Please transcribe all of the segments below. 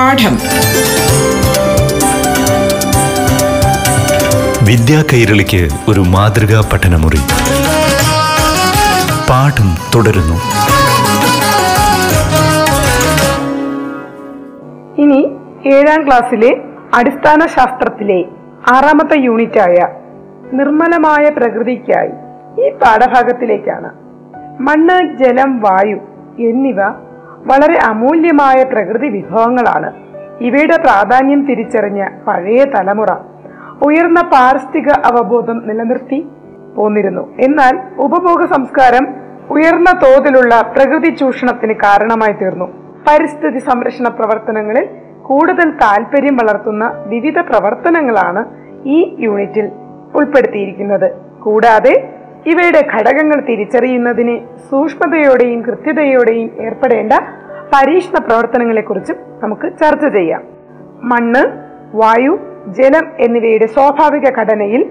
പാഠം. വിദ്യാ കൈരളിക്ക് ഒരു മാതൃകാ പഠനമുറി. പാഠം തുടരുന്നു. ഇനി ഏഴാം ക്ലാസ്സിലെ അടിസ്ഥാന ശാസ്ത്രത്തിലെ ആറാമത്തെ യൂണിറ്റായ നിർമ്മലമായ പ്രകൃതിക്കായി ഈ പാഠഭാഗത്തിലേക്കാണ്. മണ്ണ് ജലം വായു എന്നിവ വളരെ അമൂല്യമായ പ്രകൃതി വിഭവങ്ങളാണ്. ഇവയുടെ പ്രാധാന്യം തിരിച്ചറിഞ്ഞ പഴയ തലമുറ ഉയർന്ന പാരിസ്ഥിതിക അവബോധം നിലനിർത്തി പോന്നിരുന്നു. എന്നാൽ ഉപഭോഗ സംസ്കാരം ഉയർന്ന തോതിലുള്ള പ്രകൃതി ചൂഷണത്തിന് കാരണമായി തീർന്നു. പരിസ്ഥിതി സംരക്ഷണ പ്രവർത്തനങ്ങളിൽ കൂടുതൽ താല്പര്യം വളർത്തുന്ന വിവിധ പ്രവർത്തനങ്ങളാണ് ഈ യൂണിറ്റിൽ ഉൾപ്പെടുത്തിയിരിക്കുന്നത്. കൂടാതെ ഇവയുടെ ഘടകങ്ങൾ തിരിച്ചറിയുന്നതിന് സൂക്ഷ്മതയോടെയും കൃത്യതയോടെയും ഏർപ്പെടേണ്ട പരീക്ഷണ പ്രവർത്തനങ്ങളെക്കുറിച്ചും നമുക്ക് ചർച്ച ചെയ്യാം. മണ്ണ് വായു ജലം എന്നിവയുടെ സ്വാഭാവിക ഘടനയിൽ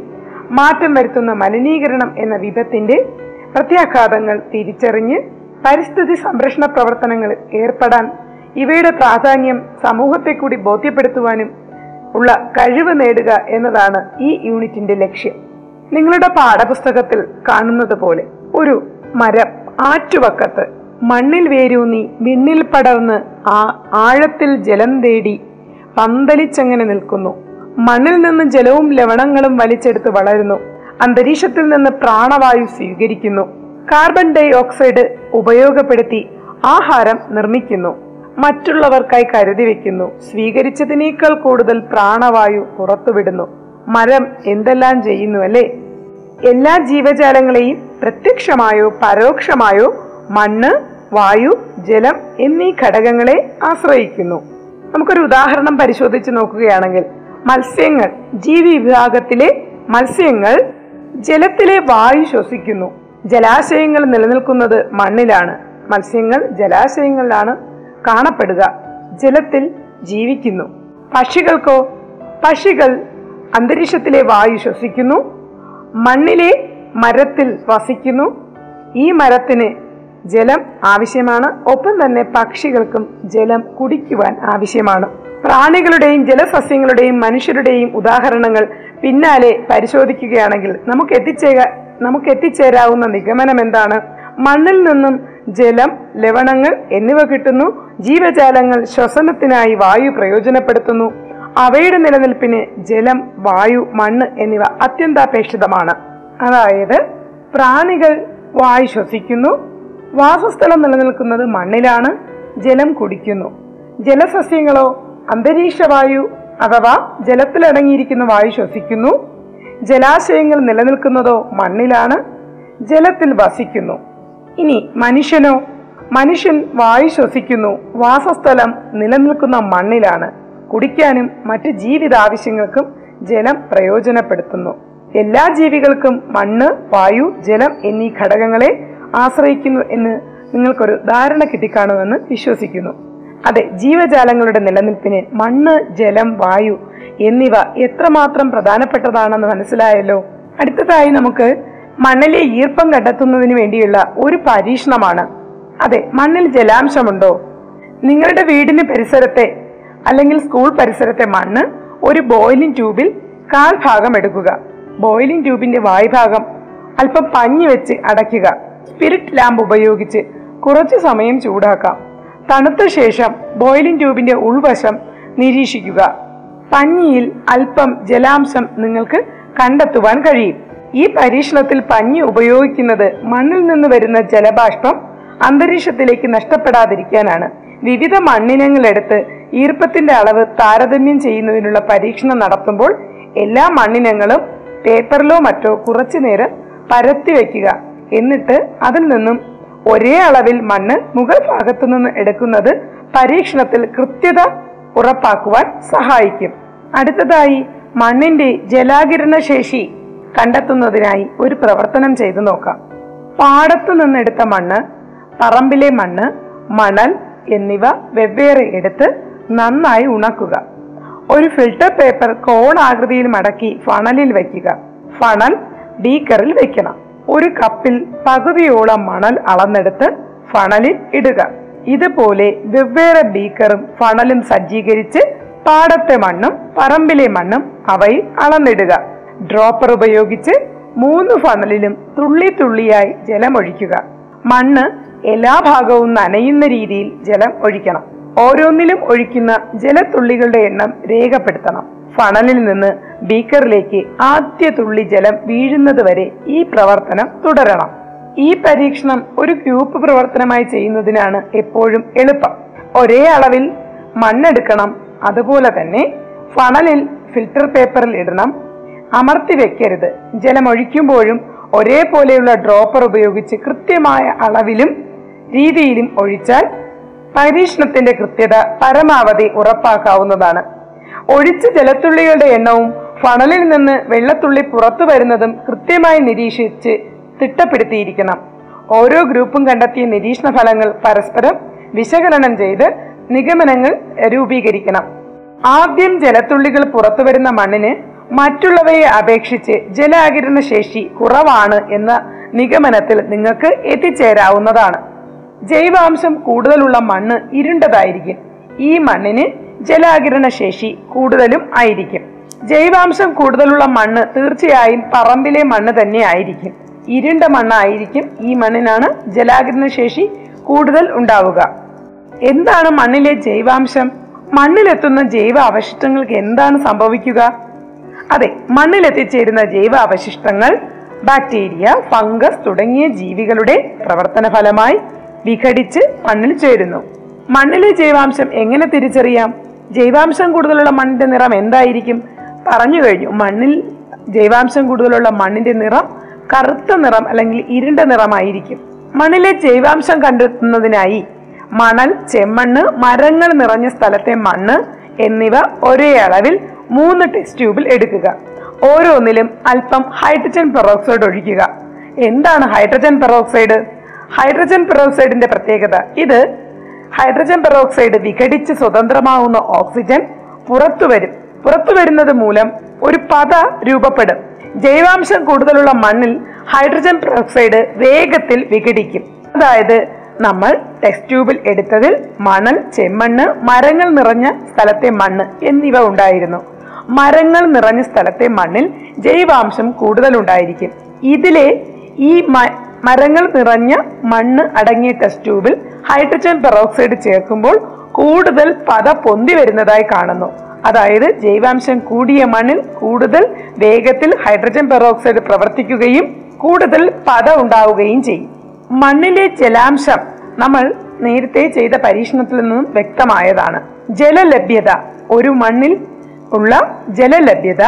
മാറ്റം വരുത്തുന്ന മലിനീകരണം എന്ന വിപത്തിന്റെ പ്രത്യാഘാതങ്ങൾ തിരിച്ചറിഞ്ഞ് പരിസ്ഥിതി സംരക്ഷണ പ്രവർത്തനങ്ങളിൽ ഏർപ്പെടാൻ ഇവയുടെ പ്രാധാന്യം സമൂഹത്തെ കൂടി ബോധ്യപ്പെടുത്തുവാനും ഉള്ള കഴിവ് നേടുക എന്നതാണ് ഈ യൂണിറ്റിന്റെ ലക്ഷ്യം. നിങ്ങളുടെ പാഠപുസ്തകത്തിൽ കാണുന്നത് പോലെ ഒരു മരം ആറ്റുവക്കത്ത് മണ്ണിൽ വേരൂന്നി വിണ്ണിൽ പടർന്ന് ആ ആഴത്തിൽ ജലം തേടി പന്തലിച്ചങ്ങനെ നിൽക്കുന്നു. മണ്ണിൽ നിന്ന് ജലവും ലവണങ്ങളും വലിച്ചെടുത്ത് വളരുന്നു. അന്തരീക്ഷത്തിൽ നിന്ന് പ്രാണവായു സ്വീകരിക്കുന്നു. കാർബൺ ഡൈ ഓക്സൈഡ് ഉപയോഗപ്പെടുത്തി ആഹാരം നിർമ്മിക്കുന്നു. മറ്റുള്ളവർക്കായി കരുതി വെക്കുന്നു. സ്വീകരിച്ചതിനേക്കാൾ കൂടുതൽ പ്രാണവായു പുറത്തുവിടുന്നു. മരം എന്തെല്ലാം ചെയ്യുന്നു അല്ലേ? എല്ലാ ജീവജാലങ്ങളെയും പ്രത്യക്ഷമായോ പരോക്ഷമായോ മണ്ണ് വായു ജലം എന്നീ ഘടകങ്ങളെ ആശ്രയിക്കുന്നു. നമുക്കൊരു ഉദാഹരണം പരിശോധിച്ച് നോക്കുകയാണെങ്കിൽ മത്സ്യങ്ങൾ ജീവി വിഭാഗത്തിലെ മത്സ്യങ്ങൾ ജലത്തിലെ വായു ശ്വസിക്കുന്നു. ജലാശയങ്ങൾ നിലനിൽക്കുന്നത് മണ്ണിലാണ്. മത്സ്യങ്ങൾ ജലാശയങ്ങളിലാണ് കാണപ്പെടുക. ജലത്തിൽ ജീവിക്കുന്നു. പക്ഷികൾക്കോ പക്ഷികൾ അന്തരീക്ഷത്തിലെ വായു ശ്വസിക്കുന്നു. മണ്ണിലെ മരത്തിൽ വസിക്കുന്നു. ഈ മരത്തിന് ജലം ആവശ്യമാണ്. ഒപ്പം തന്നെ പക്ഷികൾക്കും ജലം കുടിക്കുവാൻ ആവശ്യമാണ്. പ്രാണികളുടെയും ജലസസ്യങ്ങളുടെയും മനുഷ്യരുടെയും ഉദാഹരണങ്ങൾ പിന്നാലെ പരിശോധിക്കുകയാണെങ്കിൽ നമുക്ക് എത്തിച്ചേ നമുക്ക് എത്തിച്ചേരാവുന്ന നിഗമനം എന്താണ്? മണ്ണിൽ നിന്നും ജലം ലവണങ്ങൾ എന്നിവ കിട്ടുന്നു. ജീവജാലങ്ങൾ ശ്വസനത്തിനായി വായു പ്രയോജനപ്പെടുത്തുന്നു. അവയുടെ നിലനിൽപ്പിന് ജലം വായു മണ്ണ് എന്നിവ അത്യന്താപേക്ഷിതമാണ്. അതായത് പ്രാണികൾ വായു ശ്വസിക്കുന്നു വാസസ്ഥലം നിലനിൽക്കുന്നത് മണ്ണിലാണ്. ജലം കുടിക്കുന്നു. ജലസസ്യങ്ങളോ അന്തരീക്ഷവായു അഥവാ ജലത്തിലടങ്ങിയിരിക്കുന്ന വായു ശ്വസിക്കുന്നു. ജലാശയങ്ങൾ നിലനിൽക്കുന്നതോ മണ്ണിലാണ്. ജലത്തിൽ വസിക്കുന്നു. ഇനി മനുഷ്യനോ മനുഷ്യൻ വായു ശ്വസിക്കുന്നു. വാസസ്ഥലം നിലനിൽക്കുന്ന മണ്ണിലാണ്. കുടിക്കാനും മറ്റ് ജീവിതാവശ്യങ്ങൾക്കും ജലം പ്രയോജനപ്പെടുത്തുന്നു. എല്ലാ ജീവികൾക്കും മണ്ണ് വായു ജലം എന്നീ ഘടകങ്ങളെ ആശ്രയിക്കുന്നു എന്ന് നിങ്ങൾക്കൊരു ധാരണ കിട്ടിക്കാണുമെന്ന് വിശ്വസിക്കുന്നു. അതെ ജീവജാലങ്ങളുടെ നിലനിൽപ്പിന് മണ്ണ് ജലം വായു എന്നിവ എത്രമാത്രം പ്രധാനപ്പെട്ടതാണെന്ന് മനസ്സിലായല്ലോ. അടുത്തതായി നമുക്ക് മണ്ണിലെ ഈർപ്പം കണ്ടെത്തുന്നതിന് വേണ്ടിയുള്ള ഒരു പരീക്ഷണമാണ്. അതെ മണ്ണിൽ ജലാംശമുണ്ടോ? നിങ്ങളുടെ വീടിന് പരിസരത്തെ അല്ലെങ്കിൽ സ്കൂൾ പരിസരത്തെ മണ്ണ് ഒരു ബോയിലിംഗ് ട്യൂബിൽ കാൽ ഭാഗം എടുക്കുക. ബോയിലിംഗ് ട്യൂബിന്റെ വായ്ഭാഗം അല്പം പഞ്ഞി വെച്ച് അടയ്ക്കുക. സ്പിരിറ്റ് ലാമ്പ് ഉപയോഗിച്ച് കുറച്ചു സമയം ചൂടാക്കാം. തണുത്ത ശേഷം ബോയിലിംഗ് ട്യൂബിന്റെ ഉൾവശം നിരീക്ഷിക്കുക. പഞ്ഞിയിൽ അല്പം ജലാംശം നിങ്ങൾക്ക് കണ്ടെത്തുവാൻ കഴിയും. ഈ പരീക്ഷണത്തിൽ പഞ്ഞി ഉപയോഗിക്കുന്നത് മണ്ണിൽ നിന്ന് വരുന്ന ജലബാഷ്പം അന്തരീക്ഷത്തിലേക്ക് നഷ്ടപ്പെടാതിരിക്കാനാണ്. വിവിധ മണ്ണിനങ്ങൾ എടുത്ത് ഈർപ്പത്തിന്റെ അളവ് താരതമ്യം ചെയ്യുന്നതിനുള്ള പരീക്ഷണം നടത്തുമ്പോൾ എല്ലാ മണ്ണിനങ്ങളും പേപ്പറിലോ മറ്റോ കുറച്ചു നേരം പരത്തി വെക്കുക എന്നിട്ട് അതിൽ നിന്നും ഒരേ അളവിൽ മണ്ണ് മുകൾ ഭാഗത്തു നിന്ന് എടുക്കുന്നത് പരീക്ഷണത്തിൽ കൃത്യത ഉറപ്പാക്കുവാൻ സഹായിക്കും. അടുത്തതായി മണ്ണിന്റെ ജലാകിരണ ശേഷി കണ്ടെത്തുന്നതിനായി ഒരു പ്രവർത്തനം ചെയ്തു നോക്കാം. പാടത്തു നിന്നെടുത്ത മണ്ണ് പറമ്പിലെ മണ്ണ് മണൽ എന്നിവ വെവ്വേറെ എടുത്ത് നന്നായി ഉണക്കുക. ഒരു ഫിൽട്ടർ പേപ്പർ കോൺ ആകൃതിയിൽ മടക്കി ഫണലിൽ വയ്ക്കുക. ഫണൽ ബീക്കറിൽ വെക്കണം ഒരു കപ്പിൽ പകുതിയോളം മണൽ അളന്നെടുത്ത് ഫണലിൽ ഇടുക. ഇതുപോലെ വെവ്വേറെ ബീക്കറും ഫണലും സജ്ജീകരിച്ച് പാടത്തെ മണ്ണും പറമ്പിലെ മണ്ണും അവയിൽ അളന്നിടുക. ഡ്രോപ്പർ ഉപയോഗിച്ച് മൂന്ന് ഫണലിലും തുള്ളി തുള്ളിയായി ജലമൊഴിക്കുക മണ്ണ് എല്ലാ ഭാഗവും നനയുന്ന രീതിയിൽ ജലം ഒഴിക്കണം. ഓരോന്നിലും ഒഴിക്കുന്ന ജലത്തുള്ളികളുടെ എണ്ണം രേഖപ്പെടുത്തണം. ഫണലിൽ നിന്ന് ബീക്കറിലേക്ക് ആദ്യ തുള്ളി ജലം വീഴുന്നത് വരെ ഈ പ്രവർത്തനം തുടരണം. ഈ പരീക്ഷണം ഒരു ഗ്രൂപ്പ് പ്രവർത്തനമായി ചെയ്യുന്നതിനാണ് എപ്പോഴും എളുപ്പം. ഒരേ അളവിൽ മണ്ണെടുക്കണം. അതുപോലെ തന്നെ ഫണലിൽ ഫിൽട്ടർ പേപ്പറിൽ ഇടണം. അമർത്തി വെക്കരുത്. ജലം ഒഴിക്കുമ്പോഴും ഒരേപോലെയുള്ള ഡ്രോപ്പർ ഉപയോഗിച്ച് കൃത്യമായ അളവിലും രീതിയിലും ഒഴിച്ചാൽ പരീക്ഷണത്തിന്റെ കൃത്യത പരമാവധി ഉറപ്പാക്കാവുന്നതാണ്. ഒഴിച്ച ജലത്തുള്ളികളുടെ എണ്ണവും ഫണലിൽ നിന്ന് വെള്ളത്തുള്ളി പുറത്തു വരുന്നതും കൃത്യമായി നിരീക്ഷിച്ച് തിട്ടപ്പെടുത്തിയിരിക്കണം. ഓരോ ഗ്രൂപ്പും കണ്ടെത്തിയ നിരീക്ഷണ ഫലങ്ങൾ പരസ്പരം വിശകലനം ചെയ്ത് നിഗമനങ്ങൾ രൂപീകരിക്കണം. ആദ്യം ജലത്തുള്ളികൾ പുറത്തു വരുന്ന മണ്ണിന് മറ്റുള്ളവയെ അപേക്ഷിച്ച് ജലാകിരണ ശേഷി കുറവാണ് എന്ന നിഗമനത്തിൽ നിങ്ങൾക്ക് എത്തിച്ചേരാവുന്നതാണ്. ജൈവാംശം കൂടുതലുള്ള മണ്ണ് ഇരുണ്ടതായിരിക്കും. ഈ മണ്ണിന് ജലാകിരണ ശേഷി കൂടുതലും ആയിരിക്കും. ജൈവാംശം കൂടുതലുള്ള മണ്ണ് തീർച്ചയായും പറമ്പിലെ മണ്ണ് തന്നെ ആയിരിക്കും. ഇരുണ്ട മണ്ണായിരിക്കും ഈ മണ്ണിനാണ് ജലാകിരണ ശേഷി കൂടുതൽ ഉണ്ടാവുക. എന്താണ് മണ്ണിലെ ജൈവാംശം? മണ്ണിലെത്തുന്ന ജൈവ അവശിഷ്ടങ്ങൾക്ക് എന്താണ് സംഭവിക്കുക? അതെ മണ്ണിലെത്തിച്ചേരുന്ന ജൈവ അവശിഷ്ടങ്ങൾ ബാക്ടീരിയ ഫംഗസ് തുടങ്ങിയ ജീവികളുടെ പ്രവർത്തന ഫലമായി വിഘടിച്ച് മണ്ണിൽ ചേരുന്നു. മണ്ണിലെ ജൈവാംശം എങ്ങനെ തിരിച്ചറിയാം? ജൈവാംശം കൂടുതലുള്ള മണ്ണിന്റെ നിറം എന്തായിരിക്കും? പറഞ്ഞു കഴിഞ്ഞു. മണ്ണിൽ ജൈവാംശം കൂടുതലുള്ള മണ്ണിന്റെ നിറം കറുത്ത നിറം അല്ലെങ്കിൽ ഇരുണ്ട നിറമായിരിക്കും. മണ്ണിലെ ജൈവാംശം കണ്ടെത്തുന്നതിനായി മണൽ ചെമ്മണ്ണ് മരങ്ങൾ നിറഞ്ഞ സ്ഥലത്തെ മണ്ണ് എന്നിവ ഒരേ അളവിൽ മൂന്ന് ടെസ്റ്റ് ട്യൂബിൽ എടുക്കുക. ഓരോന്നിലും അല്പം ഹൈഡ്രജൻ പെറോക്സൈഡ് ഒഴിക്കുക. എന്താണ് ഹൈഡ്രജൻ പെറോക്സൈഡ്? ഹൈഡ്രജൻ പെറോക്സൈഡിന്റെ പ്രത്യേകത. ഇത് ഹൈഡ്രജൻ പെറോക്സൈഡ് വിഘടിച്ച് സ്വതന്ത്രമാവുന്ന ഓക്സിജൻ പുറത്തു വരും പുറത്തു വരുന്നത് മൂലം ഒരു പത രൂപപ്പെടും. ജൈവാംശം കൂടുതലുള്ള മണ്ണിൽ ഹൈഡ്രജൻ പെറോക്സൈഡ് വേഗത്തിൽ വിഘടിക്കും. അതായത് നമ്മൾ ടെസ്റ്റ് ട്യൂബിൽ എടുത്തതിൽ മണൽ ചെമ്മണ്ണ് മരങ്ങൾ നിറഞ്ഞ സ്ഥലത്തെ മണ്ണ് എന്നിവ ഉണ്ടായിരുന്നു. മരങ്ങൾ നിറഞ്ഞ സ്ഥലത്തെ മണ്ണിൽ ജൈവാംശം കൂടുതലുണ്ടായിരിക്കും. ഇതിലെ ഈ മരങ്ങൾ നിറഞ്ഞ മണ്ണ് അടങ്ങിയ ടെസ്റ്റ് ട്യൂബിൽ ഹൈഡ്രജൻ പെറോക്സൈഡ് ചേർക്കുമ്പോൾ കൂടുതൽ പത പൊന്തി വരുന്നതായി കാണുന്നു. അതായത് ജൈവാംശം കൂടിയ മണ്ണിൽ കൂടുതൽ വേഗത്തിൽ ഹൈഡ്രജൻ പെറോക്സൈഡ് പ്രവർത്തിക്കുകയും കൂടുതൽ പത ഉണ്ടാവുകയും ചെയ്യും. മണ്ണിലെ ജലാംശം നമ്മൾ നേരത്തെ ചെയ്ത പരീക്ഷണത്തിൽ നിന്നും വ്യക്തമായതാണ്. ജലലഭ്യത ഒരു മണ്ണിൽ ഉള്ള ജലലഭ്യത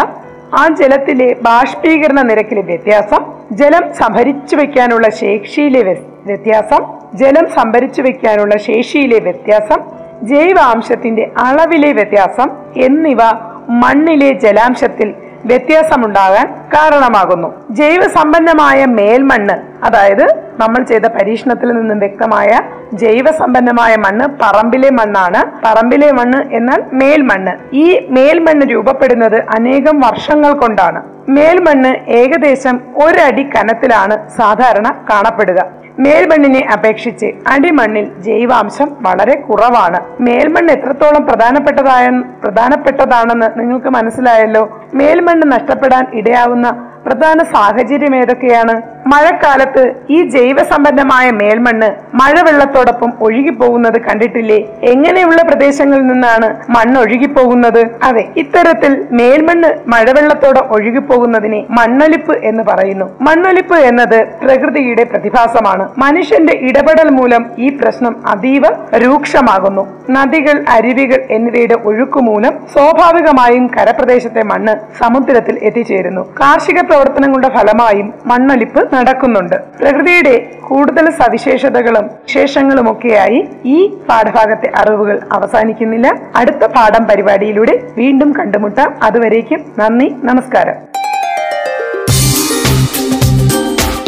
ആ ജലത്തിലെ ബാഷ്പീകരണ നിരക്കിലെ വ്യത്യാസം ജലം സംഭരിച്ചു വെക്കാനുള്ള ശേഷിയിലെ വ്യത്യാസം ജലം സംഭരിച്ചു വെക്കാനുള്ള ശേഷിയിലെ വ്യത്യാസം ജൈവാംശത്തിന്റെ അളവിലെ വ്യത്യാസം എന്നിവ മണ്ണിലെ ജലാംശത്തിൽ വ്യത്യാസമുണ്ടാകാൻ കാരണമാകുന്നു. ജൈവസമ്പന്നമായ മേൽമണ്ണ് അതായത് നമ്മൾ ചെയ്ത പരീക്ഷണത്തിൽ നിന്നും വ്യക്തമായ ജൈവസമ്പന്നമായ മണ്ണ് പറമ്പിലെ മണ്ണാണ്. പറമ്പിലെ മണ്ണ് എന്നാൽ മേൽമണ്ണ്. ഈ മേൽമണ്ണ് രൂപപ്പെടുന്നത് അനേകം വർഷങ്ങൾ കൊണ്ടാണ്. മേൽമണ്ണ് ഏകദേശം ഒരടി കനത്തിലാണ് സാധാരണ കാണപ്പെടുക. മേൽമണ്ണിനെ അപേക്ഷിച്ച് അടിമണ്ണിൽ ജൈവാംശം വളരെ കുറവാണ്. മേൽമണ്ണ് എത്രത്തോളം പ്രധാനപ്പെട്ടതായ പ്രധാനപ്പെട്ടതാണെന്ന് നിങ്ങൾക്ക് മനസ്സിലായല്ലോ? മേൽമണ്ണ് നഷ്ടപ്പെടാൻ ഇടയാവുന്ന പ്രധാന സാഹചര്യം ഏതൊക്കെയാണ്? മഴക്കാലത്ത് ഈ ജൈവസമ്പന്നമായ മേൽമണ്ണ് മഴവെള്ളത്തോടൊപ്പം ഒഴുകിപ്പോകുന്നത് കണ്ടിട്ടില്ലേ? എങ്ങനെയുള്ള പ്രദേശങ്ങളിൽ നിന്നാണ് മണ്ണ് ഒഴുകിപ്പോകുന്നത്? അതെ ഇത്തരത്തിൽ മേൽമണ്ണ് മഴവെള്ളത്തോടെ ഒഴുകിപ്പോകുന്നതിനെ മണ്ണൊലിപ്പ് എന്ന് പറയുന്നു. മണ്ണൊലിപ്പ് എന്നത് പ്രകൃതിയുടെ പ്രതിഭാസമാണ്. മനുഷ്യന്റെ ഇടപെടൽ മൂലം ഈ പ്രശ്നം അതീവ രൂക്ഷമാകുന്നു. നദികൾ അരുവികൾ എന്നിവയുടെ ഒഴുക്ക് മൂലം സ്വാഭാവികമായും കരപ്രദേശത്തെ മണ്ണ് സമുദ്രത്തിൽ എത്തിച്ചേരുന്നു. കാർഷിക പ്രവർത്തനങ്ങളുടെ ഫലമായും മണ്ണൊലിപ്പ് നടക്കുന്നുണ്ട്. പ്രകൃതിയുടെ കൂടുതൽ സവിശേഷതകളും വിശേഷങ്ങളും വിശേഷങ്ങളുമൊക്കെയായി ഈ പാഠഭാഗത്തെ അറിവുകൾ അവസാനിക്കുന്നില്ല. അടുത്ത പാഠം പരിപാടിയിലൂടെ വീണ്ടും കണ്ടുമുട്ടാം. അതുവരേക്കും നന്ദി നമസ്കാരം.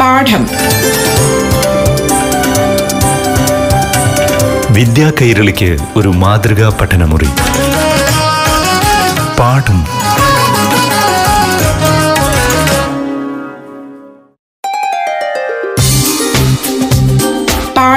പാഠം. വിദ്യാ കൈരളിക്ക് ഒരു മാതൃകാ പഠനമുറി. പാഠം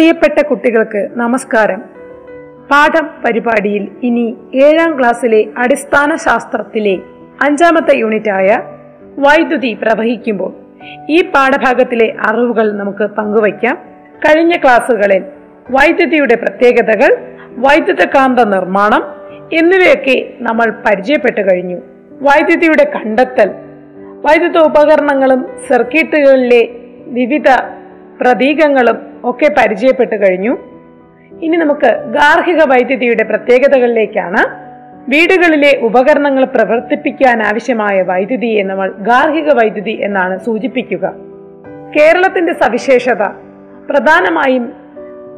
പ്രിയപ്പെട്ട കുട്ടികൾക്ക് നമസ്കാരം. പാഠം പരിപാടിയിൽ ഇനി ഏഴാം ക്ലാസ്സിലെ അടിസ്ഥാന ശാസ്ത്രത്തിലെ അഞ്ചാമത്തെ യൂണിറ്റായ വൈദ്യുതി പ്രവഹിക്കുമ്പോൾ ഈ പാഠഭാഗത്തിലെ അറിവുകൾ നമുക്ക് പങ്കുവയ്ക്കാം. കഴിഞ്ഞ ക്ലാസ്സുകളിൽ വൈദ്യുതിയുടെ പ്രത്യേകതകൾ വൈദ്യുതകാന്ത നിർമ്മാണം എന്നിവയൊക്കെ നമ്മൾ പരിചയപ്പെട്ടു കഴിഞ്ഞു. വൈദ്യുതിയുടെ കണ്ടെത്തൽ വൈദ്യുത ഉപകരണങ്ങളും സർക്യൂട്ടുകളിലെ വിവിധ പ്രതീകങ്ങളും ഒക്കെ പരിചയപ്പെട്ടു കഴിഞ്ഞു. ഇനി നമുക്ക് ഗാർഹിക വൈദ്യുതിയുടെ പ്രത്യേകതകളിലേക്കാണ്. വീടുകളിലെ ഉപകരണങ്ങൾ പ്രവർത്തിപ്പിക്കാൻ ആവശ്യമായ വൈദ്യുതിയെ നമ്മൾ ഗാർഹിക വൈദ്യുതി എന്നാണ് സൂചിപ്പിക്കുക. കേരളത്തിന്റെ സവിശേഷത പ്രധാനമായും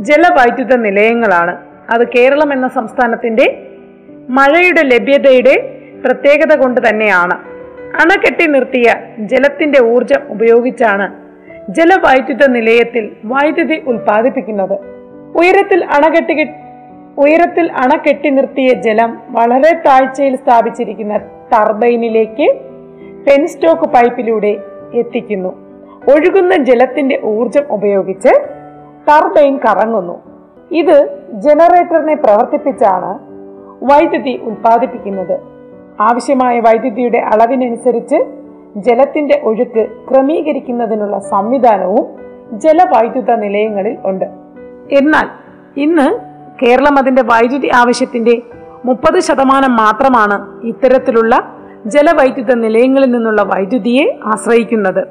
ജലവൈദ്യുത നിലയങ്ങളാണ്. അത് കേരളം എന്ന സംസ്ഥാനത്തിന്റെ മഴയുടെ ലഭ്യതയുടെ പ്രത്യേകത കൊണ്ട് തന്നെയാണ്. അണകെട്ടി നിർത്തിയ ജലത്തിന്റെ ഊർജം ഉപയോഗിച്ചാണ് ജലവൈദ്യുത നിലയത്തിൽ വൈദ്യുതി ഉൽപ്പാദിപ്പിക്കുന്നത്. ഉയരത്തിൽ അണകെട്ടി ഉയരത്തിൽ അണകെട്ടി നിർത്തിയ ജലം വളരെ താഴ്ചയിൽ സ്ഥാപിച്ചിരിക്കുന്ന ടർബൈനിലേക്ക് പെൻസ്റ്റോക്ക് പൈപ്പിലൂടെ എത്തിക്കുന്നു. ഒഴുകുന്ന ജലത്തിന്റെ ഊർജം ഉപയോഗിച്ച് ടർബൈൻ കറങ്ങുന്നു. ഇത് ജനറേറ്ററിനെ പ്രവർത്തിപ്പിച്ചാണ് വൈദ്യുതി ഉൽപ്പാദിപ്പിക്കുന്നത്. ആവശ്യമായ വൈദ്യുതിയുടെ അളവിനനുസരിച്ച് ജലത്തിന്റെ ഒഴുക്ക് ക്രമീകരിക്കുന്നതിനുള്ള സംവിധാനവും ജലവൈദ്യുത നിലയങ്ങളിൽ ഉണ്ട്. എന്നാൽ ഇന്ന് കേരളം അതിന്റെ വൈദ്യുതി ആവശ്യത്തിന്റെ മുപ്പത് ശതമാനം മാത്രമാണ് ഇത്തരത്തിലുള്ള ജലവൈദ്യുത നിലയങ്ങളിൽ നിന്നുള്ള വൈദ്യുതിയെ ആശ്രയിക്കുന്നത്.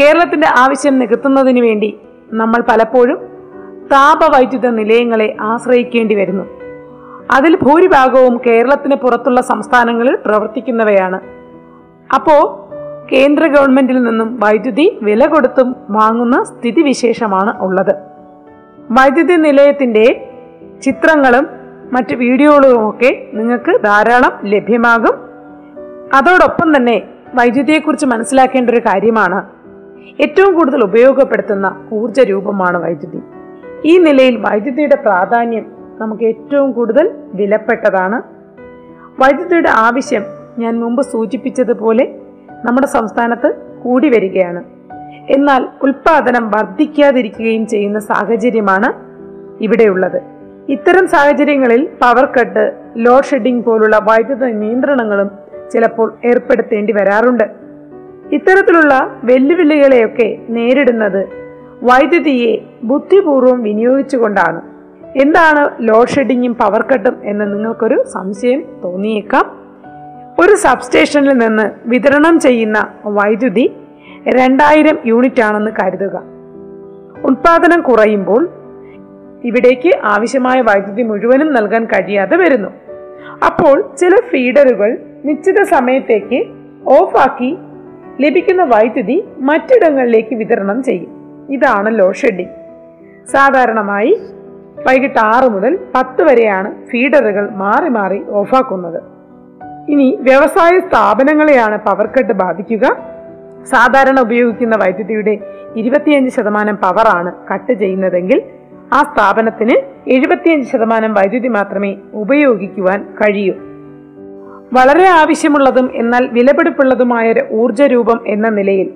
കേരളത്തിന്റെ ആവശ്യം നികത്തുന്നതിന് വേണ്ടി നമ്മൾ പലപ്പോഴും താപവൈദ്യുത നിലയങ്ങളെ ആശ്രയിക്കേണ്ടി വരുന്നു. അതിൽ ഭൂരിഭാഗവും കേരളത്തിന് പുറത്തുള്ള സംസ്ഥാനങ്ങളിൽ പ്രവർത്തിക്കുന്നവയാണ്. അപ്പോ കേന്ദ്ര ഗവൺമെന്റിൽ നിന്നും വൈദ്യുതി വില കൊടുത്തും വാങ്ങുന്ന സ്ഥിതിവിശേഷമാണ് ഉള്ളത്. വൈദ്യുതി നിലയത്തിന്റെ ചിത്രങ്ങളും മറ്റ് വീഡിയോകളും ഒക്കെ നിങ്ങൾക്ക് ധാരാളം ലഭ്യമാകും. അതോടൊപ്പം തന്നെ വൈദ്യുതിയെക്കുറിച്ച് മനസ്സിലാക്കേണ്ട ഒരു കാര്യമാണ്. ഏറ്റവും കൂടുതൽ ഉപയോഗപ്പെടുത്തുന്ന ഊർജ രൂപമാണ് വൈദ്യുതി. ഈ നിലയിൽ വൈദ്യുതിയുടെ പ്രാധാന്യം നമുക്ക് ഏറ്റവും കൂടുതൽ വിലപ്പെട്ടതാണ്. വൈദ്യുതിയുടെ ആവശ്യം ഞാൻ മുമ്പ് സൂചിപ്പിച്ചതുപോലെ നമ്മുടെ സംസ്ഥാനത്ത് കൂടി വരികയാണ്. എന്നാൽ ഉൽപാദനം വർദ്ധിക്കാതിരിക്കുകയും ചെയ്യുന്ന സാഹചര്യമാണ് ഇവിടെയുള്ളത്. ഇത്തരം സാഹചര്യങ്ങളിൽ പവർ കട്ട് ലോഡ് ഷെഡിംഗ് പോലുള്ള വൈദ്യുത നിയന്ത്രണങ്ങളും ചിലപ്പോൾ ഏർപ്പെടുത്തേണ്ടി വരാറുണ്ട്. ഇത്തരത്തിലുള്ള വെല്ലുവിളികളെയൊക്കെ നേരിടുന്നത് വൈദ്യുതിയെ ബുദ്ധിപൂർവം വിനിയോഗിച്ചുകൊണ്ടാണ്. എന്താണ് ലോഡ് ഷെഡിങ്ങും പവർ കട്ടും എന്ന് നിങ്ങൾക്കൊരു സംശയം തോന്നിയേക്കാം. ഒരു സബ്സ്റ്റേഷനിൽ നിന്ന് വിതരണം ചെയ്യുന്ന വൈദ്യുതി രണ്ടായിരം യൂണിറ്റ് ആണെന്ന് കരുതുക. ഉൽപാദനം കുറയുമ്പോൾ ഇവിടേക്ക് ആവശ്യമായ വൈദ്യുതി മുഴുവനും നൽകാൻ കഴിയാതെ വരുന്നു. അപ്പോൾ ചില ഫീഡറുകൾ നിശ്ചിത സമയത്തേക്ക് ഓഫാക്കി ലഭിക്കുന്ന വൈദ്യുതി മറ്റിടങ്ങളിലേക്ക് വിതരണം ചെയ്യും. ഇതാണ് ലോഡ് ഷെഡിംഗ് സാധാരണമായി വൈകിട്ട് ആറ് മുതൽ പത്ത് വരെയാണ് ഫീഡറുകൾ മാറി മാറി ഓഫാക്കുന്നത്. ഇനി വ്യവസായ സ്ഥാപനങ്ങളെയാണ് പവർ കട്ട് ബാധിക്കുക. സാധാരണ ഉപയോഗിക്കുന്ന വൈദ്യുതിയുടെ ഇരുപത്തിയഞ്ച് ശതമാനം പവറാണ് കട്ട് ചെയ്യുന്നതെങ്കിൽ ആ സ്ഥാപനത്തിന് എഴുപത്തിയഞ്ച് ശതമാനം വൈദ്യുതി മാത്രമേ ഉപയോഗിക്കുവാൻ കഴിയൂ. വളരെ ആവശ്യമുള്ളതും എന്നാൽ വിലപിടിപ്പുള്ളതുമായ ഒരു ഊർജ രൂപം എന്ന നിലയിൽ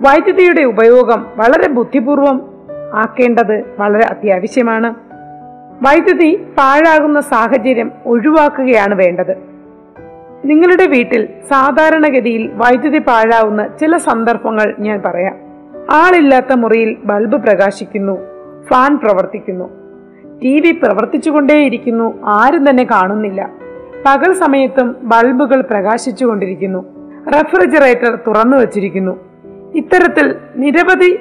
വൈദ്യുതിയുടെ ഉപയോഗം വളരെ ബുദ്ധിപൂർവം ആക്കേണ്ടത് വളരെ അത്യാവശ്യമാണ്. വൈദ്യുതി പാഴാകുന്ന സാഹചര്യം ഒഴിവാക്കുകയാണ് വേണ്ടത്. നിങ്ങളുടെ വീട്ടിൽ സാധാരണഗതിയിൽ വൈദ്യുതി പാഴാവുന്ന ചില സന്ദർഭങ്ങൾ ഞാൻ പറയാം. ആളില്ലാത്ത മുറിയിൽ ബൾബ് പ്രകാശിക്കുന്നു ഫാൻ പ്രവർത്തിക്കുന്നു. ടി വി പ്രവർത്തിച്ചുകൊണ്ടേയിരിക്കുന്നു ആരും തന്നെ കാണുന്നില്ല. പകൽ സമയത്തും ബൾബുകൾ പ്രകാശിച്ചുകൊണ്ടിരിക്കുന്നു. റെഫ്രിജറേറ്റർ തുറന്നു വച്ചിരിക്കുന്നു. ഇത്തരത്തിൽ നിരവധി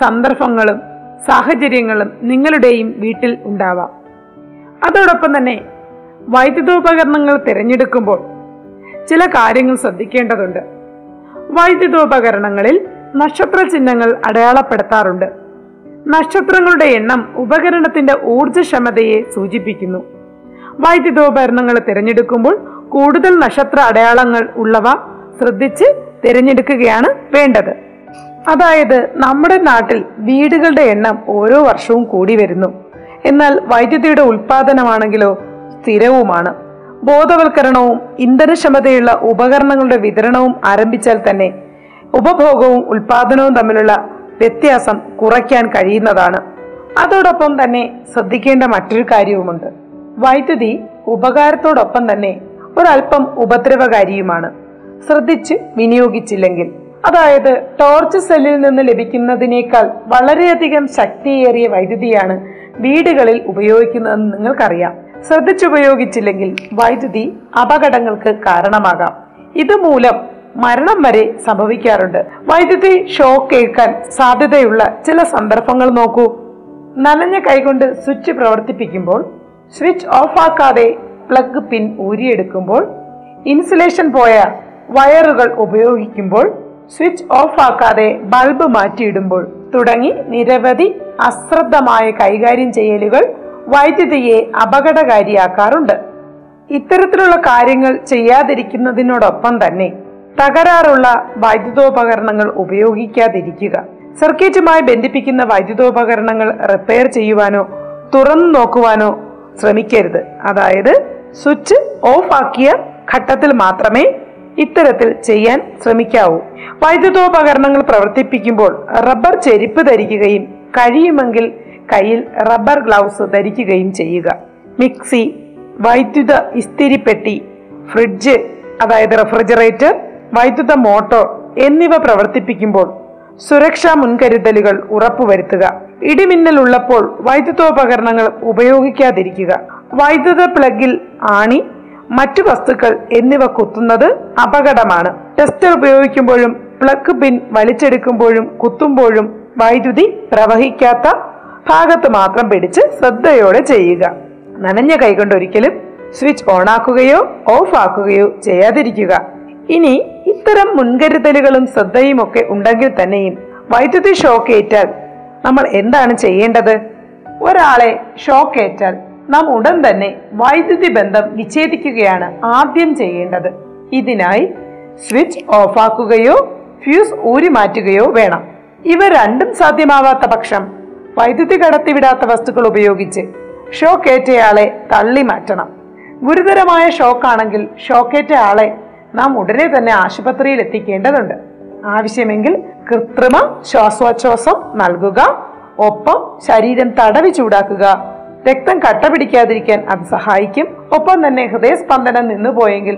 സന്ദർഭങ്ങളും സാഹചര്യങ്ങളും നിങ്ങളുടെയും വീട്ടിൽ ഉണ്ടാവാം. അതോടൊപ്പം തന്നെ വൈദ്യുതോപകരണങ്ങൾ തിരഞ്ഞെടുക്കുമ്പോൾ ചില കാര്യങ്ങൾ ശ്രദ്ധിക്കേണ്ടതുണ്ട്. വൈദ്യുതോപകരണങ്ങളിൽ നക്ഷത്ര ചിഹ്നങ്ങൾ അടയാളപ്പെടുത്താറുണ്ട്. നക്ഷത്രങ്ങളുടെ എണ്ണം ഉപകരണത്തിന്റെ ഊർജക്ഷമതയെ സൂചിപ്പിക്കുന്നു. വൈദ്യുതോപകരണങ്ങൾ തിരഞ്ഞെടുക്കുമ്പോൾ കൂടുതൽ നക്ഷത്ര അടയാളങ്ങൾ ഉള്ളവ ശ്രദ്ധിച്ച് തിരഞ്ഞെടുക്കുകയാണ് വേണ്ടത്. അതായത് നമ്മുടെ നാട്ടിൽ വീടുകളുടെ എണ്ണം ഓരോ വർഷവും കൂടി വരുന്നു. എന്നാൽ വൈദ്യുതിയുടെ ഉൽപാദനമാണെങ്കിലോ സ്ഥിരവുമാണ്. ബോധവൽക്കരണവും ഇന്ധനക്ഷമതയുള്ള ഉപകരണങ്ങളുടെ വിതരണവും ആരംഭിച്ചാൽ തന്നെ ഉപഭോഗവും ഉൽപാദനവും തമ്മിലുള്ള വ്യത്യാസം കുറയ്ക്കാൻ കഴിയുന്നതാണ്. അതോടൊപ്പം തന്നെ ശ്രദ്ധിക്കേണ്ട മറ്റൊരു കാര്യവുമുണ്ട്. വൈദ്യുതി ഉപകാരത്തോടൊപ്പം തന്നെ ഒരല്പം ഉപദ്രവകാരിയുമാണ്. ശ്രദ്ധിച്ച് വിനിയോഗിച്ചില്ലെങ്കിൽ. അതായത് ടോർച്ച് സെല്ലിൽ നിന്ന് ലഭിക്കുന്നതിനേക്കാൾ വളരെയധികം ശക്തിയേറിയ വൈദ്യുതിയാണ് വീടുകളിൽ ഉപയോഗിക്കുന്നതെന്ന് നിങ്ങൾക്കറിയാം. ശ്രദ്ധിച്ചുപയോഗിച്ചില്ലെങ്കിൽ വൈദ്യുതി അപകടങ്ങൾക്ക് കാരണമാകാം. ഇതുമൂലം മരണം വരെ സംഭവിക്കാറുണ്ട്. വൈദ്യുതി ഷോക്ക് ഏൽക്കാൻ സാധ്യതയുള്ള ചില സന്ദർഭങ്ങൾ നോക്കൂ. നനഞ്ഞ കൈകൊണ്ട് സ്വിച്ച് പ്രവർത്തിപ്പിക്കുമ്പോൾ സ്വിച്ച് ഓഫ് ആക്കാതെ പ്ലഗ് പിൻ ഊരിയെടുക്കുമ്പോൾ ഇൻസുലേഷൻ പോയ വയറുകൾ ഉപയോഗിക്കുമ്പോൾ സ്വിച്ച് ഓഫ് ആക്കാതെ ബൾബ് മാറ്റിയിടുമ്പോൾ തുടങ്ങി നിരവധി അശ്രദ്ധമായ കൈകാര്യം ചെയ്യലുകൾ വൈദ്യുതിയെ അപകടകാരിയാക്കാറുണ്ട്. ഇത്തരത്തിലുള്ള കാര്യങ്ങൾ ചെയ്യാതിരിക്കുന്നതിനോടൊപ്പം തന്നെ തകരാറുള്ള വൈദ്യുതോപകരണങ്ങൾ ഉപയോഗിക്കാതിരിക്കുക സർക്യൂട്ടുമായി ബന്ധിപ്പിക്കുന്ന വൈദ്യുതോപകരണങ്ങൾ റിപ്പയർ ചെയ്യുവാനോ തുറന്നു നോക്കുവാനോ ശ്രമിക്കരുത്. അതായത് സ്വിച്ച് ഓഫ് ആക്കിയ ഘട്ടത്തിൽ മാത്രമേ ഇത്തരത്തിൽ ചെയ്യാൻ ശ്രമിക്കാവൂ. വൈദ്യുതോപകരണങ്ങൾ പ്രവർത്തിപ്പിക്കുമ്പോൾ റബ്ബർ ചെരുപ്പ് ധരിക്കുകയും കഴിയുമെങ്കിൽ കയ്യിൽ റബ്ബർ ഗ്ലൗസ് ധരിക്കുകയും ചെയ്യുക. മിക്സി വൈദ്യുത ഇസ്തിരിപ്പെട്ടി ഫ്രിഡ്ജ് അതായത് റെഫ്രിജറേറ്റർ വൈദ്യുത മോട്ടോർ എന്നിവ പ്രവർത്തിപ്പിക്കുമ്പോൾ സുരക്ഷാ മുൻകരുതലുകൾ ഉറപ്പുവരുത്തുക. ഇടിമിന്നൽ ഉള്ളപ്പോൾ വൈദ്യുതോപകരണങ്ങൾ ഉപയോഗിക്കാതിരിക്കുക. വൈദ്യുത പ്ലഗിൽ ആണി മറ്റു വസ്തുക്കൾ എന്നിവ കുത്തുന്നത് അപകടമാണ്. ടെസ്റ്റർ ഉപയോഗിക്കുമ്പോഴും പ്ലഗ് പിൻ വലിച്ചെടുക്കുമ്പോഴും കുത്തുമ്പോഴും വൈദ്യുതി പ്രവഹിക്കാത്ത ഭാഗത്ത് മാത്രം പിടിച്ച് ശ്രദ്ധയോടെ ചെയ്യുക. നനഞ്ഞ കൈകൊണ്ട് ഒരിക്കലും സ്വിച്ച് ഓൺ ആക്കുകയോ ഓഫ് ആക്കുകയോ ചെയ്യാതിരിക്കുക. ഇനി ഇത്തരം മുൻകരുതലുകളും ശ്രദ്ധയും ഒക്കെ ഉണ്ടെങ്കിൽ തന്നെയും വൈദ്യുതി ഷോക്ക് ഏറ്റാൽ നമ്മൾ എന്താണ് ചെയ്യേണ്ടത്? ഒരാളെ ഷോക്ക് ഏറ്റാൽ നാം ഉടൻ തന്നെ വൈദ്യുതി ബന്ധം വിച്ഛേദിക്കുകയാണ് ആദ്യം ചെയ്യേണ്ടത്. ഇതിനായി സ്വിച്ച് ഓഫ് ആക്കുകയോ ഫ്യൂസ് ഊരി മാറ്റുകയോ വേണം. ഇവ രണ്ടും സാധ്യമാവാത്ത പക്ഷം വൈദ്യുതി കടത്തിവിടാത്ത വസ്തുക്കൾ ഉപയോഗിച്ച് ഷോക്കേറ്റയാളെ തള്ളി മാറ്റണം. ഗുരുതരമായ ഷോക്കാണെങ്കിൽ ഷോക്കേറ്റ ആളെ നാം ഉടനെ തന്നെ ആശുപത്രിയിൽ എത്തിക്കേണ്ടതുണ്ട്. ആവശ്യമെങ്കിൽ കൃത്രിമ ശ്വാസോച്ഛ്വാസം നൽകുക ഒപ്പം ശരീരം തടവി ചൂടാക്കുക രക്തം കട്ട പിടിക്കാതിരിക്കാൻ അത് സഹായിക്കും. ഒപ്പം തന്നെ ഹൃദയസ്പന്ദനം നിന്നുപോയെങ്കിൽ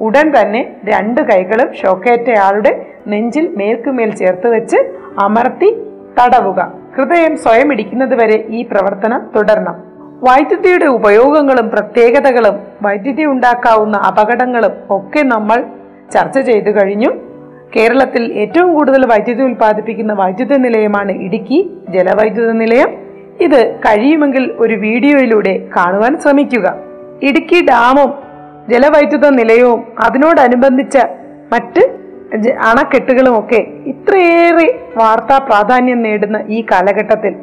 ഉടൻ തന്നെ രണ്ട് കൈകളും ഷോക്കേറ്റയാളുടെ നെഞ്ചിൽ മേൽക്കുമേൽ ചേർത്ത് വെച്ച് അമർത്തി തടവുക. ഹൃദയം സ്വയം ഇടിക്കുന്നത് വരെ ഈ പ്രവർത്തനം തുടരണം. വൈദ്യുതിയുടെ ഉപയോഗങ്ങളും പ്രത്യേകതകളും വൈദ്യുതി ഉണ്ടാക്കാവുന്ന അപകടങ്ങളും ഒക്കെ നമ്മൾ ചർച്ച ചെയ്തു കഴിഞ്ഞു. കേരളത്തിൽ ഏറ്റവും കൂടുതൽ വൈദ്യുതി ഉൽപ്പാദിപ്പിക്കുന്ന വൈദ്യുത നിലയമാണ് ഇടുക്കി ജലവൈദ്യുത നിലയം. ഇത് കഴിയുമെങ്കിൽ ഒരു വീഡിയോയിലൂടെ കാണുവാൻ ശ്രമിക്കുക. ഇടുക്കി ഡാമും ജലവൈദ്യുത നിലയവും അതിനോടനുബന്ധിച്ച മറ്റ് ജ- അണക്കെട്ടുകളും ഒക്കെ ഇത്രയേറെ വാർത്താ പ്രാധാന്യം നേടുന്ന ഈ കാലഘട്ടത്തിൽ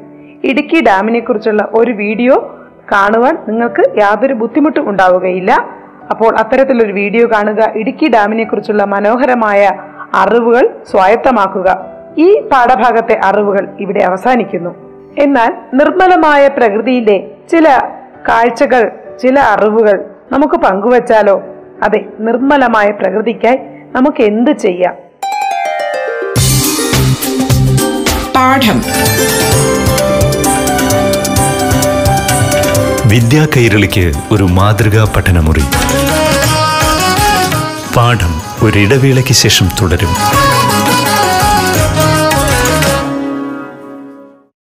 ഇടുക്കി ഡാമിനെ കുറിച്ചുള്ള ഒരു വീഡിയോ കാണുവാൻ നിങ്ങൾക്ക് യാതൊരു ബുദ്ധിമുട്ടും ഉണ്ടാവുകയില്ല. അപ്പോൾ അത്തരത്തിലൊരു വീഡിയോ കാണുക ഇടുക്കി ഡാമിനെ കുറിച്ചുള്ള മനോഹരമായ അറിവുകൾ സ്വായത്തമാക്കുക. ഈ പാഠഭാഗത്തെ അറിവുകൾ ഇവിടെ അവസാനിക്കുന്നു. എന്നാൽ നിർമ്മലമായ പ്രകൃതിയിലെ ചില കാഴ്ചകൾ ചില അറിവുകൾ നമുക്ക് പങ്കുവച്ചാലോ? അതെ നിർമ്മലമായ പ്രകൃതിക്കായി നമുക്ക് എന്ത് ചെയ്യാം? പാഠം. വിദ്യാ കൈരളിക്ക് ഒരു മാതൃകാ പഠനമുറി. പാഠം ഒരിടവേളയ്ക്ക് ശേഷം തുടരും.